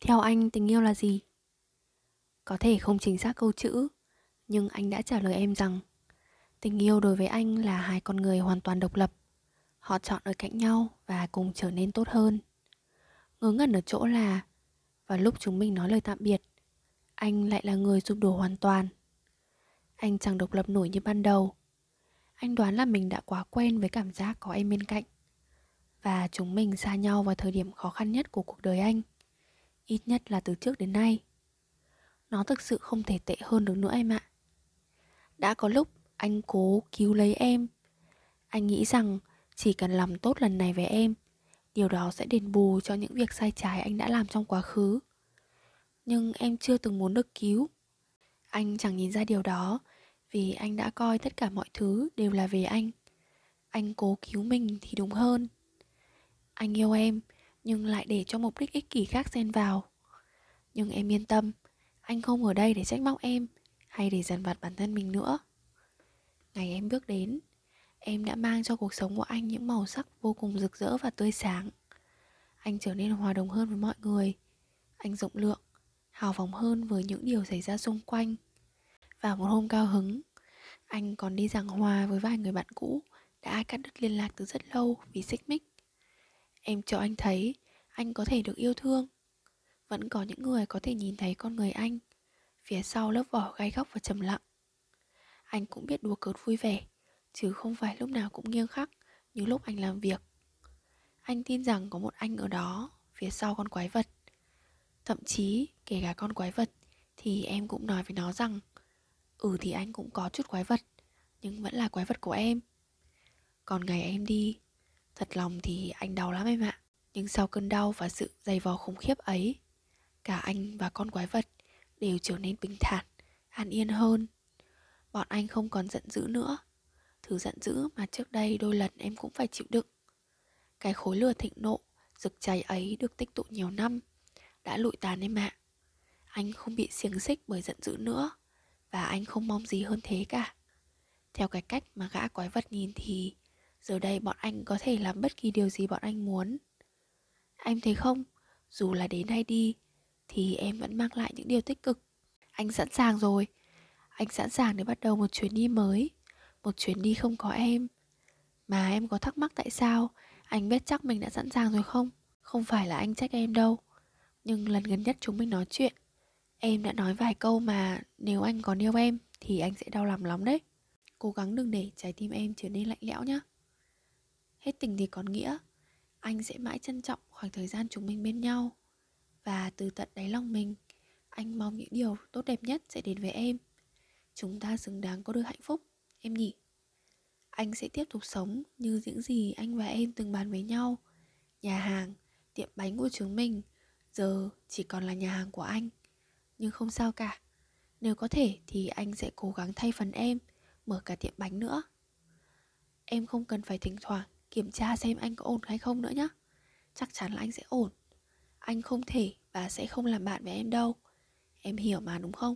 theo anh, tình yêu là gì? Có thể không chính xác câu chữ, Nhưng anh đã trả lời em rằng, Tình yêu đối với anh là hai con người hoàn toàn độc lập. Họ chọn ở cạnh nhau và cùng trở nên tốt hơn. Ngớ ngẩn ở chỗ là Vào lúc chúng mình nói lời tạm biệt, Anh lại là người sụp đổ hoàn toàn. Anh chẳng độc lập nổi như ban đầu. Anh đoán là mình đã quá quen với cảm giác có em bên cạnh. Và chúng mình xa nhau vào thời điểm khó khăn nhất của cuộc đời anh ít nhất là từ trước đến nay. Nó thực sự không thể tệ hơn được nữa em ạ. Đã có lúc anh cố cứu lấy em. Anh nghĩ rằng chỉ cần làm tốt lần này với em, điều đó sẽ đền bù cho những việc sai trái anh đã làm trong quá khứ. Nhưng em chưa từng muốn được cứu. Anh chẳng nhìn ra điều đó, vì anh đã coi tất cả mọi thứ đều là về anh. Anh cố cứu mình thì đúng hơn. Anh yêu em nhưng lại để cho mục đích ích kỷ khác xen vào. Nhưng em yên tâm, anh không ở đây để trách móc em, hay để dằn vặt bản thân mình nữa. Ngày em bước đến, em đã mang cho cuộc sống của anh những màu sắc vô cùng rực rỡ và tươi sáng. Anh trở nên hòa đồng hơn với mọi người. Anh rộng lượng, hào phóng hơn với những điều xảy ra xung quanh. Và một hôm cao hứng, anh còn đi giảng hòa với vài người bạn cũ đã cắt đứt liên lạc từ rất lâu vì xích mích. Em cho anh thấy, anh có thể được yêu thương. Vẫn có những người có thể nhìn thấy con người anh. Phía sau lớp vỏ gai góc và trầm lặng. Anh cũng biết đùa cợt vui vẻ, Chứ không phải lúc nào cũng nghiêm khắc Như lúc anh làm việc. Anh tin rằng có một anh ở đó, Phía sau con quái vật. Thậm chí, kể cả con quái vật, Thì em cũng nói với nó rằng Ừ thì anh cũng có chút quái vật, Nhưng vẫn là quái vật của em. Còn ngày em đi Thật lòng thì anh đau lắm em ạ. Nhưng sau cơn đau và sự dày vò khủng khiếp ấy Cả anh và con quái vật đều trở nên bình thản, an yên hơn. Bọn anh không còn giận dữ nữa. Thứ giận dữ mà trước đây đôi lần em cũng phải chịu đựng. Cái khối lửa thịnh nộ, rực cháy ấy được tích tụ nhiều năm Đã lụi tàn em ạ. Anh không bị xiềng xích bởi giận dữ nữa Và anh không mong gì hơn thế cả. Theo cái cách mà gã quái vật nhìn thì Giờ đây bọn anh có thể làm bất kỳ điều gì bọn anh muốn. Anh thấy không? Dù là đến hay đi, Thì em vẫn mang lại những điều tích cực. Anh sẵn sàng rồi. Anh sẵn sàng để bắt đầu một chuyến đi mới, Một chuyến đi không có em. Mà em có thắc mắc tại sao? Anh biết chắc mình đã sẵn sàng rồi không? Không phải là anh trách em đâu. Nhưng lần gần nhất chúng mình nói chuyện, Em đã nói vài câu mà Nếu anh còn yêu em Thì anh sẽ đau lòng lắm đấy. Cố gắng đừng để trái tim em trở nên lạnh lẽo nhé Hết tình thì còn nghĩa. Anh sẽ mãi trân trọng khoảng thời gian chúng mình bên nhau. Và từ tận đáy lòng mình Anh mong những điều tốt đẹp nhất sẽ đến với em. Chúng ta xứng đáng có được hạnh phúc Em nhỉ? Anh sẽ tiếp tục sống như những gì anh và em từng bàn với nhau. Nhà hàng, tiệm bánh của chúng mình Giờ chỉ còn là nhà hàng của anh. Nhưng không sao cả. Nếu có thể thì anh sẽ cố gắng thay phần em Mở cả tiệm bánh nữa. Em không cần phải thỉnh thoảng kiểm tra xem anh có ổn hay không nữa nhé chắc chắn là anh sẽ ổn. Anh không thể và sẽ không làm bạn với em đâu. Em hiểu mà, đúng không?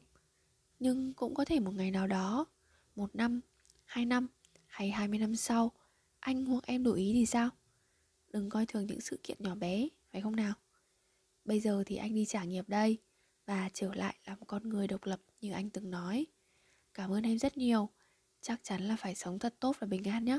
Nhưng cũng có thể một ngày nào đó, một năm, hai năm hay hai mươi năm sau, anh hoặc em đổi ý thì sao? Đừng coi thường những sự kiện nhỏ bé, phải không nào? Bây giờ thì anh đi trả nghiệp đây và trở lại làm con người độc lập như anh từng nói. Cảm ơn em rất nhiều. Chắc chắn là phải sống thật tốt và bình an nhé